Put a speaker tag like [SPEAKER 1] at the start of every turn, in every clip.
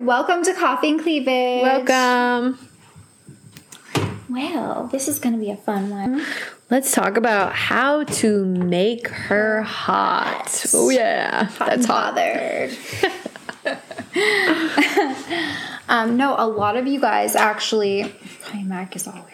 [SPEAKER 1] Welcome to Coffee and Cleavage.
[SPEAKER 2] Welcome.
[SPEAKER 1] Well, this is going to be a fun one.
[SPEAKER 2] Let's talk about how to make her hot. Oh yeah, that's hot.
[SPEAKER 1] bothered. um, no, a lot of you guys actually. My Mac is all weird.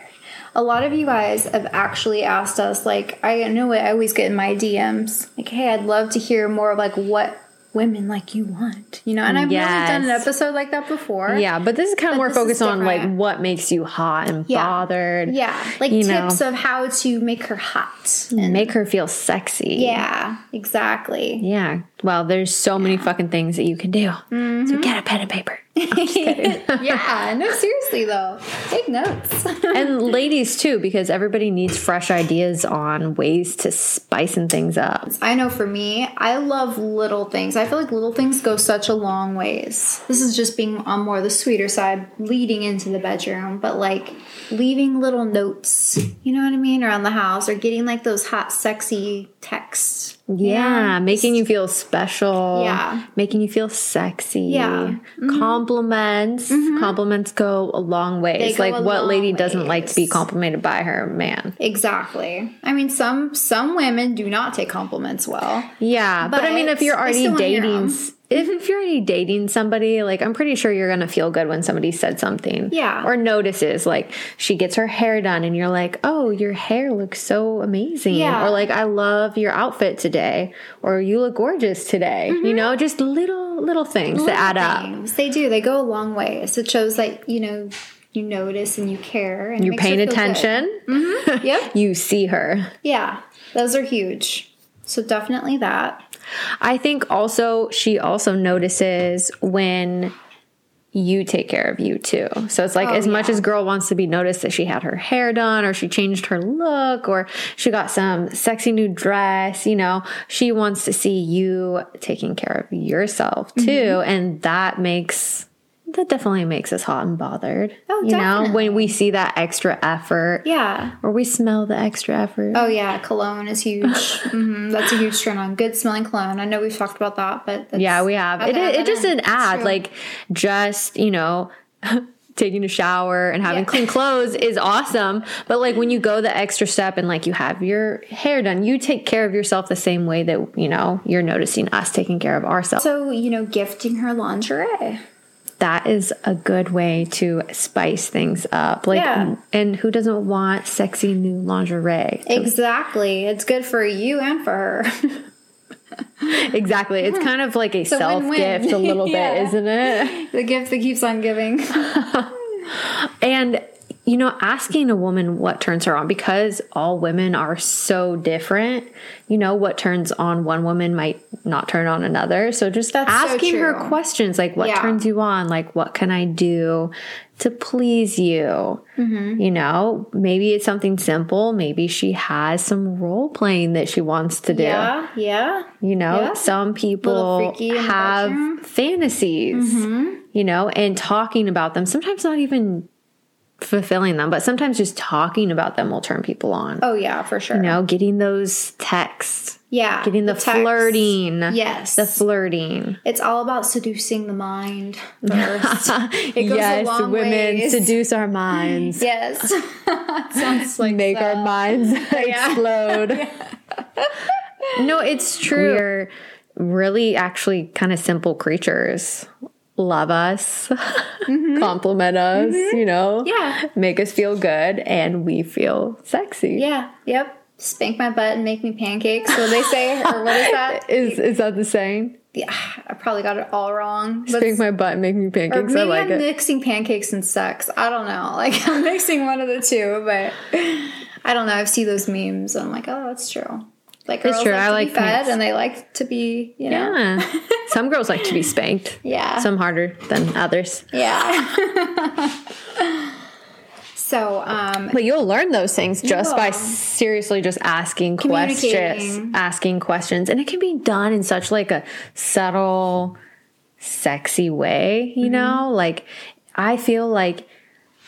[SPEAKER 1] A lot of you guys have actually asked us, like, I know I always get in my DMs, like, hey, I'd love to hear more of like what women like you want, you know. And I've
[SPEAKER 2] Yes.
[SPEAKER 1] really done an episode like that before.
[SPEAKER 2] Yeah, but this is kind of more focused on like what makes you hot and
[SPEAKER 1] Yeah.
[SPEAKER 2] bothered.
[SPEAKER 1] Yeah, like
[SPEAKER 2] You know.
[SPEAKER 1] tips of how to make her hot. And
[SPEAKER 2] Make her feel sexy.
[SPEAKER 1] yeah, exactly.
[SPEAKER 2] Yeah. Well, there's so many fucking things that you can do.
[SPEAKER 1] Mm-hmm.
[SPEAKER 2] So get a pen and paper.
[SPEAKER 1] yeah, no, seriously though, take notes.
[SPEAKER 2] and ladies too, because everybody needs fresh ideas on ways to spicing things up.
[SPEAKER 1] I know for me, I love little things. I feel like little things go such a long ways. This is just being on more the sweeter side, leading into the bedroom, but like leaving little notes, you know what I mean, around the house, or getting like those hot, sexy texts.
[SPEAKER 2] Yeah, making you feel special.
[SPEAKER 1] Yeah.
[SPEAKER 2] Making you feel sexy.
[SPEAKER 1] Yeah. Mm-hmm.
[SPEAKER 2] Compliments. Compliments go a long ways. like what lady doesn't like to be complimented by her man?
[SPEAKER 1] Exactly. I mean, some some women do not take compliments well.
[SPEAKER 2] Yeah. But, I mean if you're already
[SPEAKER 1] dating wanna hear
[SPEAKER 2] dating
[SPEAKER 1] 'em.
[SPEAKER 2] If, if you're already dating somebody, like I'm pretty sure you're gonna feel good when somebody said something.
[SPEAKER 1] Yeah.
[SPEAKER 2] Or notices, like she gets her hair done and you're like, Oh, your hair looks so amazing.
[SPEAKER 1] Yeah.
[SPEAKER 2] Or like I love your outfit today. Or you look gorgeous today. You mm-hmm. know, just little little things that add up.
[SPEAKER 1] They do. They go a long ways. It shows that you know you notice and you care. And
[SPEAKER 2] You're paying attention. Mm-hmm.
[SPEAKER 1] Yep.
[SPEAKER 2] you see her.
[SPEAKER 1] Yeah. Those are huge. So definitely that.
[SPEAKER 2] I think also she also notices when you take care of you too. So it's like
[SPEAKER 1] Oh,
[SPEAKER 2] as much as girl wants to be noticed that she had her hair done or she changed her look or she got some sexy new dress, you know, she wants to see you taking care of yourself too
[SPEAKER 1] Mm-hmm.
[SPEAKER 2] and that makes that definitely makes us hot and bothered.
[SPEAKER 1] Oh,
[SPEAKER 2] you know, when we see that extra effort
[SPEAKER 1] Yeah.
[SPEAKER 2] or we smell the extra effort.
[SPEAKER 1] Oh yeah, cologne is huge. hmm That's a huge turn on. Good smelling cologne. I know we've talked about that, but that's,
[SPEAKER 2] Yeah, we have.
[SPEAKER 1] I've
[SPEAKER 2] It, it, just an ad. Like just, you know, taking a shower and having
[SPEAKER 1] Yeah.
[SPEAKER 2] clean clothes is awesome. But like when you go the extra step and like you have your hair done, you take care of yourself the same way that, you know, you're noticing us taking care of ourselves.
[SPEAKER 1] so you know, gifting her lingerie.
[SPEAKER 2] That is a good way to spice things up. Like
[SPEAKER 1] Yeah.
[SPEAKER 2] and who doesn't want sexy new lingerie?
[SPEAKER 1] Exactly. It's good for you and for her.
[SPEAKER 2] exactly. It's kind of like a,
[SPEAKER 1] a
[SPEAKER 2] self
[SPEAKER 1] win-win.
[SPEAKER 2] gift a little
[SPEAKER 1] Yeah.
[SPEAKER 2] bit, isn't it?
[SPEAKER 1] the gift that keeps on giving.
[SPEAKER 2] And you know, asking a woman what turns her on because all women are so different. You know, what turns on one woman might not turn on another. So just
[SPEAKER 1] That's so
[SPEAKER 2] asking her questions like, what
[SPEAKER 1] Yeah.
[SPEAKER 2] turns you on? Like, what can I do to please you?
[SPEAKER 1] Mm-hmm.
[SPEAKER 2] You know, maybe it's something simple. Maybe she has some role playing that she wants to do.
[SPEAKER 1] yeah, yeah.
[SPEAKER 2] You know,
[SPEAKER 1] Yeah.
[SPEAKER 2] some people
[SPEAKER 1] Little freaky in the
[SPEAKER 2] have
[SPEAKER 1] bedroom. Mm-hmm.
[SPEAKER 2] fantasies, you know, and talking about them, sometimes not even fulfilling them, but sometimes just talking about them will turn people on.
[SPEAKER 1] Oh yeah, for sure.
[SPEAKER 2] You know, getting those texts,
[SPEAKER 1] yeah,
[SPEAKER 2] getting the,
[SPEAKER 1] text.
[SPEAKER 2] flirting.
[SPEAKER 1] Yes,
[SPEAKER 2] The flirting.
[SPEAKER 1] it's all about seducing the mind first. it goes
[SPEAKER 2] yes,
[SPEAKER 1] a long
[SPEAKER 2] women
[SPEAKER 1] ways.
[SPEAKER 2] seduce our minds.
[SPEAKER 1] Yes, sounds like
[SPEAKER 2] Make our minds explode. no, it's true. We're really actually kind of simple creatures. Love us, compliment us, you know,
[SPEAKER 1] Mm-hmm. Yeah.
[SPEAKER 2] make us feel good, and we feel sexy.
[SPEAKER 1] Yeah, yep. Spank my butt and make me pancakes. What they say, or what is that?
[SPEAKER 2] Is is that the saying?
[SPEAKER 1] Yeah, I probably got it all wrong. But
[SPEAKER 2] Spank my butt and make me pancakes.
[SPEAKER 1] maybe
[SPEAKER 2] I like
[SPEAKER 1] I'm
[SPEAKER 2] it.
[SPEAKER 1] mixing pancakes and sex. I don't know. Like I'm mixing one of the two, but I don't know. I've seen those memes. And I'm like, oh, that's true. Like girls
[SPEAKER 2] true.
[SPEAKER 1] like
[SPEAKER 2] I
[SPEAKER 1] to
[SPEAKER 2] like
[SPEAKER 1] be fed,
[SPEAKER 2] pants.
[SPEAKER 1] and they like to be, you know,
[SPEAKER 2] Yeah. Some girls like to be spanked.
[SPEAKER 1] yeah,
[SPEAKER 2] Some harder than others.
[SPEAKER 1] yeah. so, um,
[SPEAKER 2] But you'll learn those things just by seriously just asking questions, asking questions, and it can be done in such like a subtle, sexy way.
[SPEAKER 1] Mm-hmm.
[SPEAKER 2] You know, like I feel like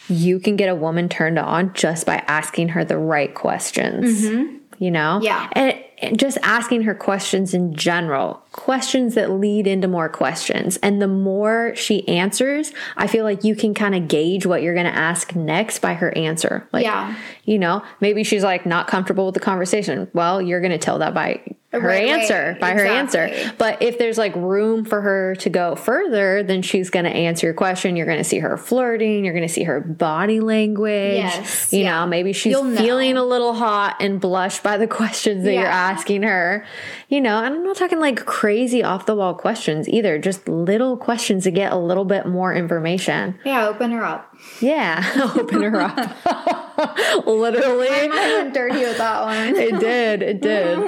[SPEAKER 2] you can get a woman turned on just by asking her the right questions. You know,
[SPEAKER 1] Mm-hmm. Yeah.
[SPEAKER 2] and just asking her questions in general, questions that lead into more questions. And the more she answers, I feel like you can kind of gauge what you're going to ask next by her answer. Like,
[SPEAKER 1] Yeah.
[SPEAKER 2] you know, maybe she's like not comfortable with the conversation. Well, you're going to tell that by her
[SPEAKER 1] Right, right.
[SPEAKER 2] answer, by her answer. But if there's like room for her to go further, then she's going to answer your question. You're going to see her flirting. You're going to see her body language.
[SPEAKER 1] Yes,
[SPEAKER 2] You
[SPEAKER 1] yeah.
[SPEAKER 2] know, maybe she's
[SPEAKER 1] You'll know.
[SPEAKER 2] feeling a little hot and blush by the questions that you're asking her. You know, and I'm not talking like crazy off the wall questions either, just little questions to get a little bit more information.
[SPEAKER 1] Yeah, open her up.
[SPEAKER 2] Yeah, open her up. Literally.
[SPEAKER 1] I went dirty with that one.
[SPEAKER 2] It did. It did.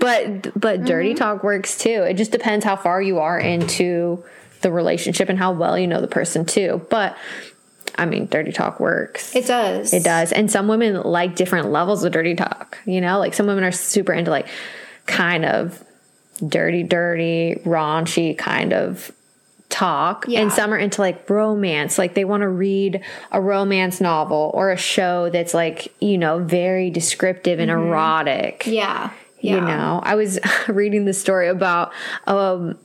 [SPEAKER 2] But but dirty
[SPEAKER 1] Mm-hmm.
[SPEAKER 2] talk works too. It just depends how far you are into the relationship and how well you know the person too. But I mean, dirty talk works.
[SPEAKER 1] It does.
[SPEAKER 2] It does. And some women like different levels of dirty talk. You know, like some women are super into like kind of dirty, dirty, raunchy kind of talk.
[SPEAKER 1] Yeah.
[SPEAKER 2] And some are into like romance. Like they want to read a romance novel or a show that's like, you know, very descriptive and erotic.
[SPEAKER 1] Mm-hmm. Yeah. Yeah.
[SPEAKER 2] You know, I was reading the story about um,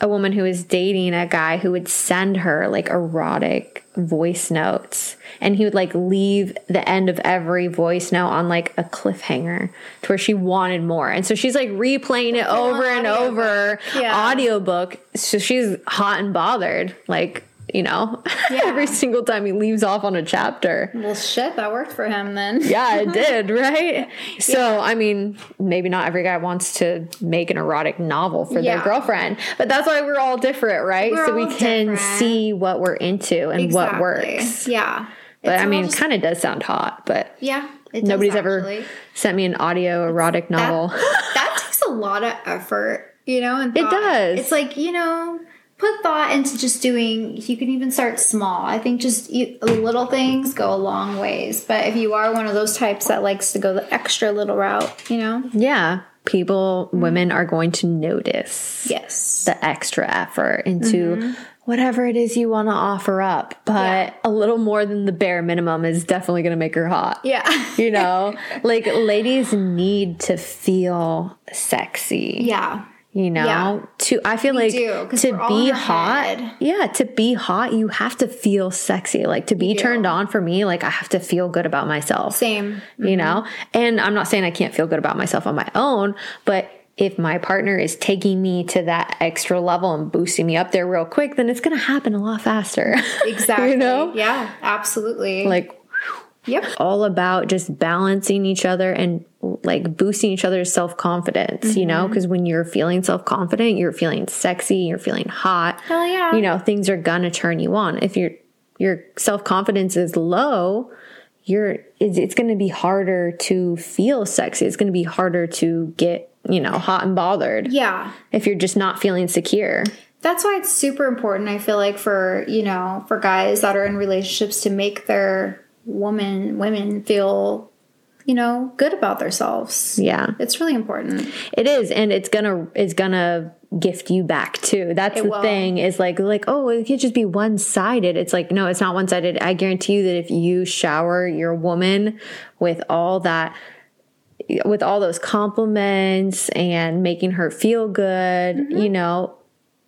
[SPEAKER 2] a woman who was dating a guy who would send her like erotic voice notes, and he would like leave the end of every voice note on like a cliffhanger to where she wanted more, and so she's like replaying it over and over,
[SPEAKER 1] Yeah.
[SPEAKER 2] audiobook. So she's hot and bothered, like you know,
[SPEAKER 1] Yeah.
[SPEAKER 2] every single time he leaves off on a chapter.
[SPEAKER 1] Well, shit, that worked for him then.
[SPEAKER 2] Yeah, it did, right? So, I mean, maybe not every guy wants to make an erotic novel for their girlfriend, but that's why we're all different, right?
[SPEAKER 1] We're
[SPEAKER 2] so we can
[SPEAKER 1] different.
[SPEAKER 2] see what we're into and what works.
[SPEAKER 1] Yeah.
[SPEAKER 2] But
[SPEAKER 1] It's
[SPEAKER 2] I mean,
[SPEAKER 1] just-
[SPEAKER 2] kind of does sound hot, but
[SPEAKER 1] yeah. It does
[SPEAKER 2] nobody's ever sent me an audio erotic novel.
[SPEAKER 1] that takes a lot of effort, you know. And
[SPEAKER 2] It does.
[SPEAKER 1] It's like you know, put thought into just doing. You can even start small. I think just you, little things go a long ways. But if you are one of those types that likes to go the extra little route, you know,
[SPEAKER 2] yeah, people, mm-hmm. women are going to notice
[SPEAKER 1] yes,
[SPEAKER 2] the extra effort into mm-hmm. whatever it is you want to offer up, but
[SPEAKER 1] Yeah.
[SPEAKER 2] a little more than the bare minimum is definitely going to make her hot.
[SPEAKER 1] yeah,
[SPEAKER 2] you know like ladies need to feel sexy
[SPEAKER 1] yeah.
[SPEAKER 2] You know
[SPEAKER 1] Yeah.
[SPEAKER 2] to i feel like
[SPEAKER 1] do,
[SPEAKER 2] to
[SPEAKER 1] we're all in
[SPEAKER 2] be hot
[SPEAKER 1] head.
[SPEAKER 2] yeah to be hot you have to feel sexy like to be turned on for me like i have to feel good about myself
[SPEAKER 1] Same.
[SPEAKER 2] you mm-hmm. know and i'm not saying i can't feel good about myself on my own but if my partner is taking me to that extra level and boosting me up there real quick then it's going to happen a lot faster
[SPEAKER 1] Exactly.
[SPEAKER 2] you know
[SPEAKER 1] Yeah. Absolutely.
[SPEAKER 2] like
[SPEAKER 1] Yep.
[SPEAKER 2] all about just balancing each other and like boosting each other's self confidence, you
[SPEAKER 1] Mm-hmm.
[SPEAKER 2] know? Because when you're feeling self confident, you're feeling sexy, you're feeling hot.
[SPEAKER 1] Hell yeah.
[SPEAKER 2] You know, things are gonna turn you on. If your your self confidence is low, you're it's, it's going to be harder to feel sexy. It's going to be harder to get you know hot and bothered
[SPEAKER 1] Yeah.
[SPEAKER 2] if you're just not feeling secure.
[SPEAKER 1] That's why it's super important, I feel like, for, you know, for guys that are in relationships to make their woman women feel, you know, good about themselves.
[SPEAKER 2] Yeah.
[SPEAKER 1] It's really important.
[SPEAKER 2] It is, and it's gonna it's gonna gift you back too. That's
[SPEAKER 1] It
[SPEAKER 2] the
[SPEAKER 1] will.
[SPEAKER 2] thing. Is like like oh, it could just be one sided. It's like no, it's not one sided. I guarantee you that if you shower your woman with all that. With all those compliments and making her feel good,
[SPEAKER 1] Mm-hmm.
[SPEAKER 2] you know,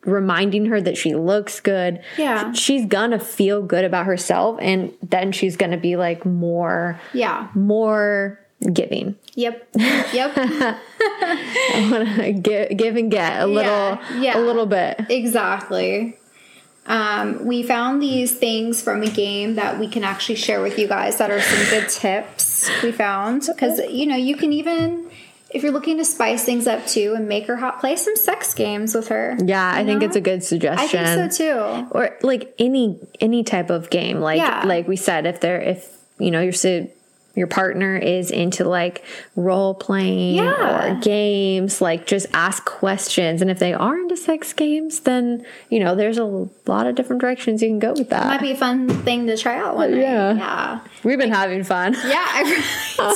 [SPEAKER 2] reminding her that she looks good.
[SPEAKER 1] Yeah.
[SPEAKER 2] She's gonna feel good about herself and then she's gonna be like more
[SPEAKER 1] Yeah.
[SPEAKER 2] more giving.
[SPEAKER 1] Yep. Yep.
[SPEAKER 2] i want give, give and get a little
[SPEAKER 1] yeah.
[SPEAKER 2] a little bit
[SPEAKER 1] exactly. Um, we found these things from a game that we can actually share with you guys that are some good tips we found. Because, you know, you can even, if you're looking to spice things up too and make her hot, play some sex games with her.
[SPEAKER 2] yeah i think it's a good suggestion.
[SPEAKER 1] I think so too.
[SPEAKER 2] or like any any type of game like
[SPEAKER 1] Yeah.
[SPEAKER 2] like we said if they're if you know your si- your partner is into like role playing
[SPEAKER 1] Yeah.
[SPEAKER 2] or games like just ask questions and if they are into sex games then you know there's a lot of different directions you can go with that
[SPEAKER 1] Might be a fun thing to try out one night.
[SPEAKER 2] Yeah.
[SPEAKER 1] Yeah.
[SPEAKER 2] we've been having fun
[SPEAKER 1] Yeah.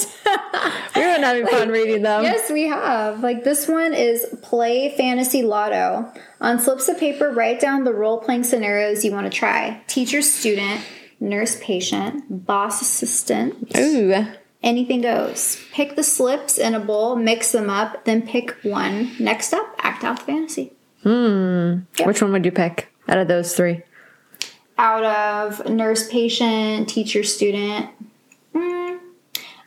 [SPEAKER 2] We've been having fun reading them
[SPEAKER 1] yes, we have. Like this one is play fantasy lotto. On slips of paper, write down the role playing scenarios you want to try. Teacher, student, nurse, patient, boss, assistant,
[SPEAKER 2] ooh
[SPEAKER 1] Anything goes. Pick the slips in a bowl, mix them up, then pick one. Next up, act out the fantasy. Hmm.
[SPEAKER 2] Which one would you pick out of those three?
[SPEAKER 1] Out of nurse, patient, teacher, student. Mm,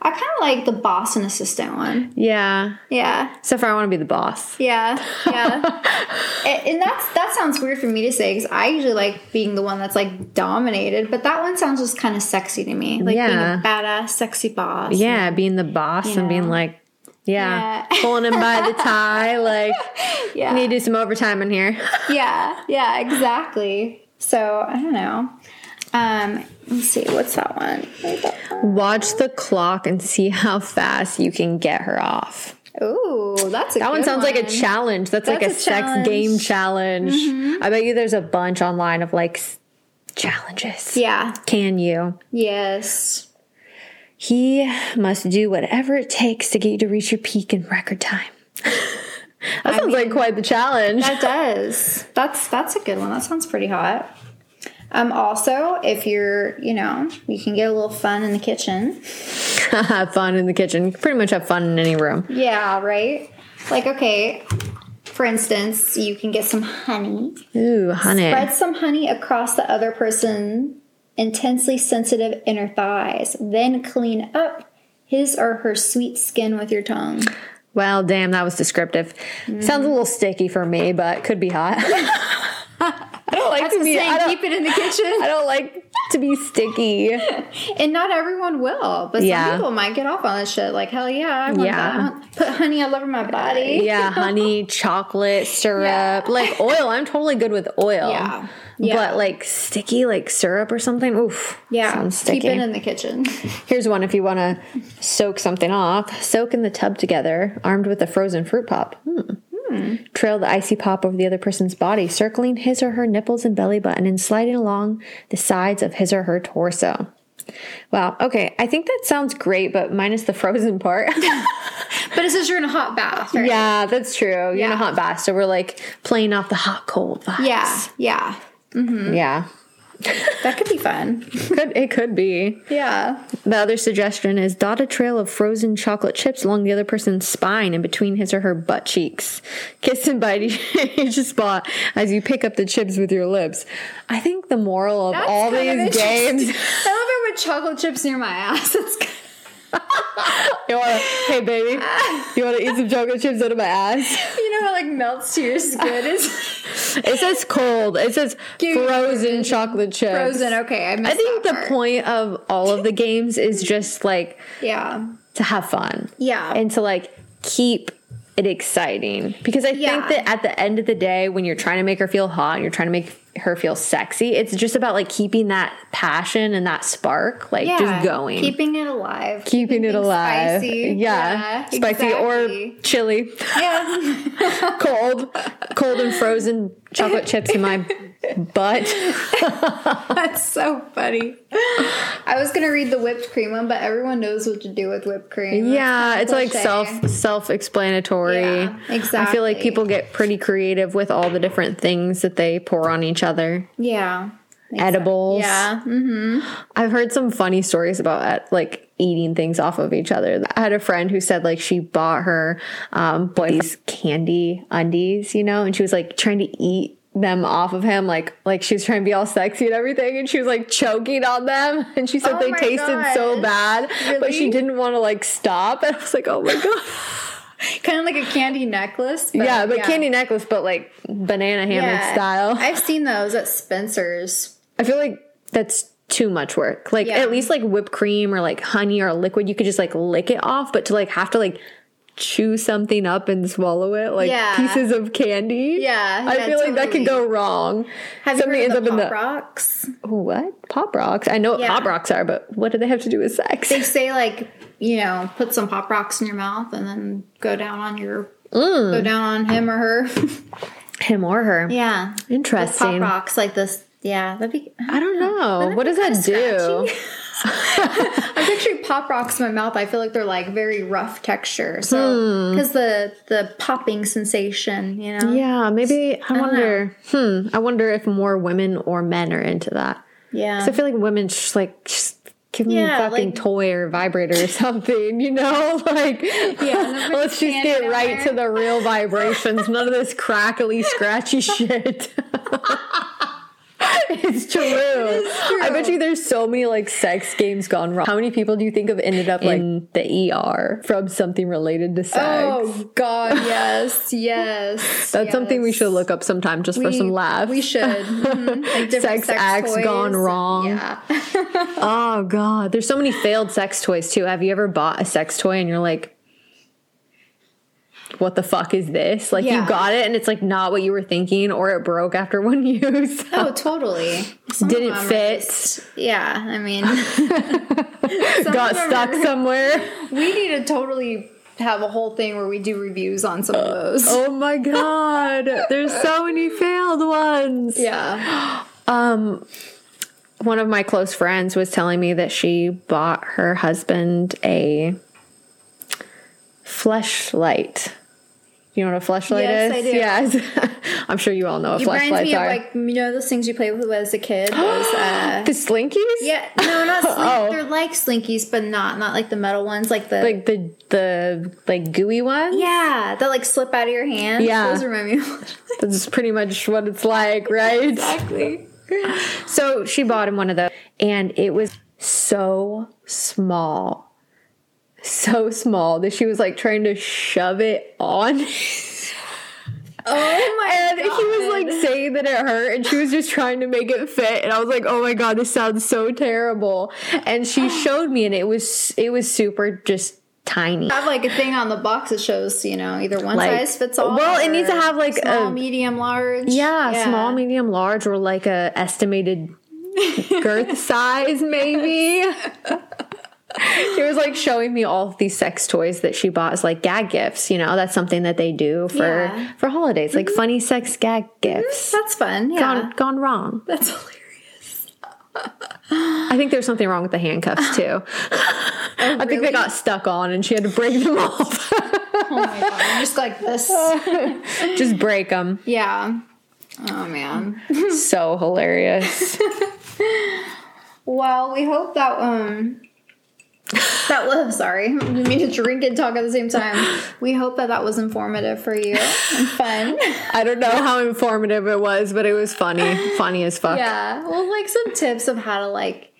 [SPEAKER 1] I kind of like the boss and assistant one.
[SPEAKER 2] Yeah.
[SPEAKER 1] Yeah.
[SPEAKER 2] So far, I want to be the boss.
[SPEAKER 1] Yeah, yeah, and, and that's that sounds weird for me to say because I usually like being the one that's like dominated, but that one sounds just kind of sexy to me, like
[SPEAKER 2] Yeah.
[SPEAKER 1] being a badass, sexy boss.
[SPEAKER 2] Yeah, being the boss and being like, yeah,
[SPEAKER 1] Yeah.
[SPEAKER 2] pulling him by the tie. Like,
[SPEAKER 1] yeah,
[SPEAKER 2] need to do some overtime in here.
[SPEAKER 1] yeah, yeah, exactly. So I don't know. Um, let's see, what's that one? One.
[SPEAKER 2] Watch the clock and see how fast you can get her off.
[SPEAKER 1] Ooh, that's a
[SPEAKER 2] That one sounds like a challenge. That's, like a,
[SPEAKER 1] a
[SPEAKER 2] sex
[SPEAKER 1] challenge. Mm-hmm.
[SPEAKER 2] game challenge. I bet you there's a bunch online of like challenges.
[SPEAKER 1] Yeah.
[SPEAKER 2] Can you?
[SPEAKER 1] Yes.
[SPEAKER 2] He must do whatever it takes to get you to reach your peak in record time. that sounds like quite the challenge.
[SPEAKER 1] That does. That's that's a good one. That sounds pretty hot. Um, also, if you're, you know, you can get a little fun in the kitchen.
[SPEAKER 2] have fun in the kitchen. Pretty much have fun in any room.
[SPEAKER 1] Yeah, right. Like, okay, for instance, you can get some honey,
[SPEAKER 2] Ooh, honey.
[SPEAKER 1] spread some honey across the other person's intensely sensitive inner thighs, then clean up his or her sweet skin with your tongue.
[SPEAKER 2] Well, damn, that was descriptive.
[SPEAKER 1] Mm.
[SPEAKER 2] Sounds a little sticky for me, but could be hot. I don't like
[SPEAKER 1] That's
[SPEAKER 2] to be. I
[SPEAKER 1] saying,
[SPEAKER 2] don't,
[SPEAKER 1] keep it in the kitchen.
[SPEAKER 2] I don't like to be sticky.
[SPEAKER 1] And not everyone will, but
[SPEAKER 2] Yeah.
[SPEAKER 1] some people might get off on this shit. Like, hell yeah, I want
[SPEAKER 2] Yeah.
[SPEAKER 1] that. Put honey all over my body.
[SPEAKER 2] Yeah, honey, chocolate, syrup,
[SPEAKER 1] Yeah.
[SPEAKER 2] like oil. I'm totally good with oil.
[SPEAKER 1] Yeah. Yeah.
[SPEAKER 2] But like sticky, like syrup or something. Oof.
[SPEAKER 1] Yeah,
[SPEAKER 2] Sounds
[SPEAKER 1] keep it in the kitchen.
[SPEAKER 2] Here's one if you want to soak something off. Soak in the tub together, armed with a frozen fruit pop. Hmm. Trail the icy pop over the other person's body, circling his or her nipples and belly button and sliding along the sides of his or her torso. Wow. Okay. I think that sounds great, but minus the frozen part.
[SPEAKER 1] But it says you're in a hot bath, right?
[SPEAKER 2] yeah, that's true. You're in a hot bath, so we're like playing off the hot cold vibes.
[SPEAKER 1] Yeah, yeah. Mm-hmm.
[SPEAKER 2] Yeah.
[SPEAKER 1] That could be fun.
[SPEAKER 2] Could it could be.
[SPEAKER 1] Yeah.
[SPEAKER 2] The other suggestion is dot a trail of frozen chocolate chips along the other person's spine and between his or her butt cheeks. Kiss and bite each spot as you pick up the chips with your lips. I think the moral of
[SPEAKER 1] That's
[SPEAKER 2] all
[SPEAKER 1] kind of
[SPEAKER 2] these games.
[SPEAKER 1] I love it with chocolate chips near my ass. It's kind
[SPEAKER 2] You wanna, hey baby, you want to eat some chocolate chips out of my ass?
[SPEAKER 1] you know how like melts to your skin. It's
[SPEAKER 2] It says cold. It says frozen chocolate chips.
[SPEAKER 1] frozen. Okay, I
[SPEAKER 2] I think the point of all of the games is just like
[SPEAKER 1] Yeah.
[SPEAKER 2] to have fun.
[SPEAKER 1] Yeah.
[SPEAKER 2] And to like keep it exciting. Because I
[SPEAKER 1] Yeah.
[SPEAKER 2] think that at the end of the day, when you're trying to make her feel hot and you're trying to make her feel sexy, it's just about like keeping that passion and that spark, like
[SPEAKER 1] Yeah.
[SPEAKER 2] just going.
[SPEAKER 1] Keeping it alive.
[SPEAKER 2] Keeping it alive.
[SPEAKER 1] Spicy.
[SPEAKER 2] Yeah. Spicy
[SPEAKER 1] exactly.
[SPEAKER 2] or chilly,
[SPEAKER 1] Yeah.
[SPEAKER 2] Cold. Cold and frozen chocolate chips in my butt.
[SPEAKER 1] That's so funny. I was gonna read the whipped cream one, but everyone knows what to do with whipped cream.
[SPEAKER 2] Yeah, it's like self self explanatory.
[SPEAKER 1] Yeah,
[SPEAKER 2] I feel like people get pretty creative with all the different things that they pour on each other.
[SPEAKER 1] Yeah.
[SPEAKER 2] Edibles.
[SPEAKER 1] Yeah. Mm-hmm.
[SPEAKER 2] I've heard some funny stories about uh, like eating things off of each other. I had a friend who said like she bought her um boys candy undies, you know, and she was like trying to eat them off of him like like she was trying to be all sexy and everything and she was like choking on them and she said
[SPEAKER 1] Oh
[SPEAKER 2] they tasted so bad but she didn't want to like stop and I was like oh my god
[SPEAKER 1] Kind of like a candy necklace.
[SPEAKER 2] yeah but candy necklace but like banana hammock
[SPEAKER 1] Yeah.
[SPEAKER 2] style
[SPEAKER 1] I've seen those at Spencer's.
[SPEAKER 2] I feel like that's too much work. Like
[SPEAKER 1] Yeah.
[SPEAKER 2] at least like whipped cream or like honey or liquid, you could just like lick it off, but to like have to like chew something up and swallow it like
[SPEAKER 1] Yeah.
[SPEAKER 2] pieces of candy.
[SPEAKER 1] Yeah,
[SPEAKER 2] I
[SPEAKER 1] yeah,
[SPEAKER 2] feel like that could go wrong.
[SPEAKER 1] Have you heard of the Pop
[SPEAKER 2] the
[SPEAKER 1] Rocks?
[SPEAKER 2] what pop rocks. I know what pop rocks are, but what do they have to do with sex?
[SPEAKER 1] They say like you know put some Pop Rocks in your mouth and then go down on your
[SPEAKER 2] Mm.
[SPEAKER 1] go down on him or her.
[SPEAKER 2] Him or her.
[SPEAKER 1] yeah,
[SPEAKER 2] Interesting.
[SPEAKER 1] Pop Rocks like this. Yeah, that'd be.
[SPEAKER 2] I don't know. What does that do?
[SPEAKER 1] I'm picturing pop rocks in my mouth. I feel like they're like very rough texture. So because the the popping sensation, you know.
[SPEAKER 2] Hmm. Yeah, maybe I,
[SPEAKER 1] don't
[SPEAKER 2] wonder. Hmm. I wonder if more women or men are into that.
[SPEAKER 1] Yeah.
[SPEAKER 2] So I feel like women just like just give me
[SPEAKER 1] Yeah,
[SPEAKER 2] a fucking
[SPEAKER 1] like-
[SPEAKER 2] toy or vibrator or something, you know? Like,
[SPEAKER 1] Yeah,
[SPEAKER 2] let's just get right
[SPEAKER 1] there.
[SPEAKER 2] to the real vibrations. None of this crackly, scratchy shit. it's true. I bet you there's so many like sex games gone wrong. How many people do you think have ended up like in the ER from something related to sex?
[SPEAKER 1] Oh God, yes, yes.
[SPEAKER 2] That's something we should look up sometime just for some laughs.
[SPEAKER 1] We should. Mhm. Like different
[SPEAKER 2] Sex acts gone wrong.
[SPEAKER 1] Yeah.
[SPEAKER 2] Oh god, there's so many failed sex toys too. Have you ever bought a sex toy and you're like, "What the fuck is this?" Like
[SPEAKER 1] Yeah.
[SPEAKER 2] you got it and it's like not what you were thinking, or it broke after one use.
[SPEAKER 1] oh, totally. Some
[SPEAKER 2] Didn't fit.
[SPEAKER 1] just- yeah, I mean,
[SPEAKER 2] got stuck
[SPEAKER 1] are-
[SPEAKER 2] somewhere.
[SPEAKER 1] we need to totally have a whole thing where we do reviews on some of those.
[SPEAKER 2] Oh my god, there's so many failed ones.
[SPEAKER 1] Yeah.
[SPEAKER 2] Um, one of my close friends was telling me that she bought her husband a fleshlight. You know what a fleshlight
[SPEAKER 1] Yes,
[SPEAKER 2] is?
[SPEAKER 1] I do.
[SPEAKER 2] Yes. I'm sure you all know what
[SPEAKER 1] reminds me of
[SPEAKER 2] are.
[SPEAKER 1] like you know those things you play with as a kid. Those, uh,
[SPEAKER 2] the slinkies?
[SPEAKER 1] yeah, no, not slink.
[SPEAKER 2] Oh.
[SPEAKER 1] They're like slinkies, but not not like the metal ones, like the
[SPEAKER 2] Like the the like gooey ones?
[SPEAKER 1] yeah that like slip out of your hand.
[SPEAKER 2] Yeah.
[SPEAKER 1] those remind me. of
[SPEAKER 2] That's pretty much what it's like, right?
[SPEAKER 1] Exactly.
[SPEAKER 2] So she bought him one of those, and it was so small, so small that she was like trying to shove it on.
[SPEAKER 1] Oh my
[SPEAKER 2] And he was like saying that it hurt, and she was just trying to make it fit. And I was like, "Oh my god, this sounds so terrible." And she showed me, and it was it was super just tiny.
[SPEAKER 1] have like a thing on the box that shows you know either one
[SPEAKER 2] Like-
[SPEAKER 1] size fits all.
[SPEAKER 2] well, it needs to have, like,
[SPEAKER 1] small,
[SPEAKER 2] a-
[SPEAKER 1] medium, large.
[SPEAKER 2] Yeah, small, medium, large, or like a estimated girth size, maybe. She was like showing me all of these sex toys that she bought as like gag gifts. You know, that's something that they do for
[SPEAKER 1] Yeah.
[SPEAKER 2] for holidays, like funny sex gag gifts.
[SPEAKER 1] That's fun. Yeah,
[SPEAKER 2] Gone gone wrong.
[SPEAKER 1] that's hilarious.
[SPEAKER 2] I think there's something wrong with the handcuffs too. I think they got stuck on, and she had to break them off.
[SPEAKER 1] Oh my god, I'm just like this.
[SPEAKER 2] Just break them.
[SPEAKER 1] Yeah. Oh man.
[SPEAKER 2] So hilarious.
[SPEAKER 1] Well, we hope that um that was sorry. I didn't mean to drink and talk at the same time. We hope that that was informative for you and fun.
[SPEAKER 2] I don't know how informative it was, but it was funny, funny as fuck.
[SPEAKER 1] Yeah. Well, like some tips of how to like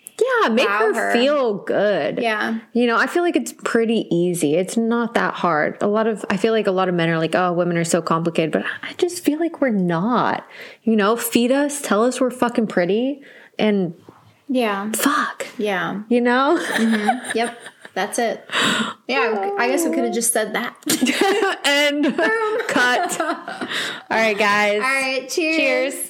[SPEAKER 2] Yeah, make her,
[SPEAKER 1] her.
[SPEAKER 2] feel good.
[SPEAKER 1] yeah.
[SPEAKER 2] You know, I feel like it's pretty easy. It's not that hard. A lot of I feel like a lot of men are like, "Oh, women are so complicated," but I just feel like we're not. You know, feed us, tell us we're fucking pretty, and
[SPEAKER 1] Yeah.
[SPEAKER 2] fuck.
[SPEAKER 1] Yeah.
[SPEAKER 2] You know? Mm-hmm.
[SPEAKER 1] Yep. That's it. Yeah, I guess we could have just said that.
[SPEAKER 2] and cut. All right, guys.
[SPEAKER 1] All right, cheers.
[SPEAKER 2] Cheers.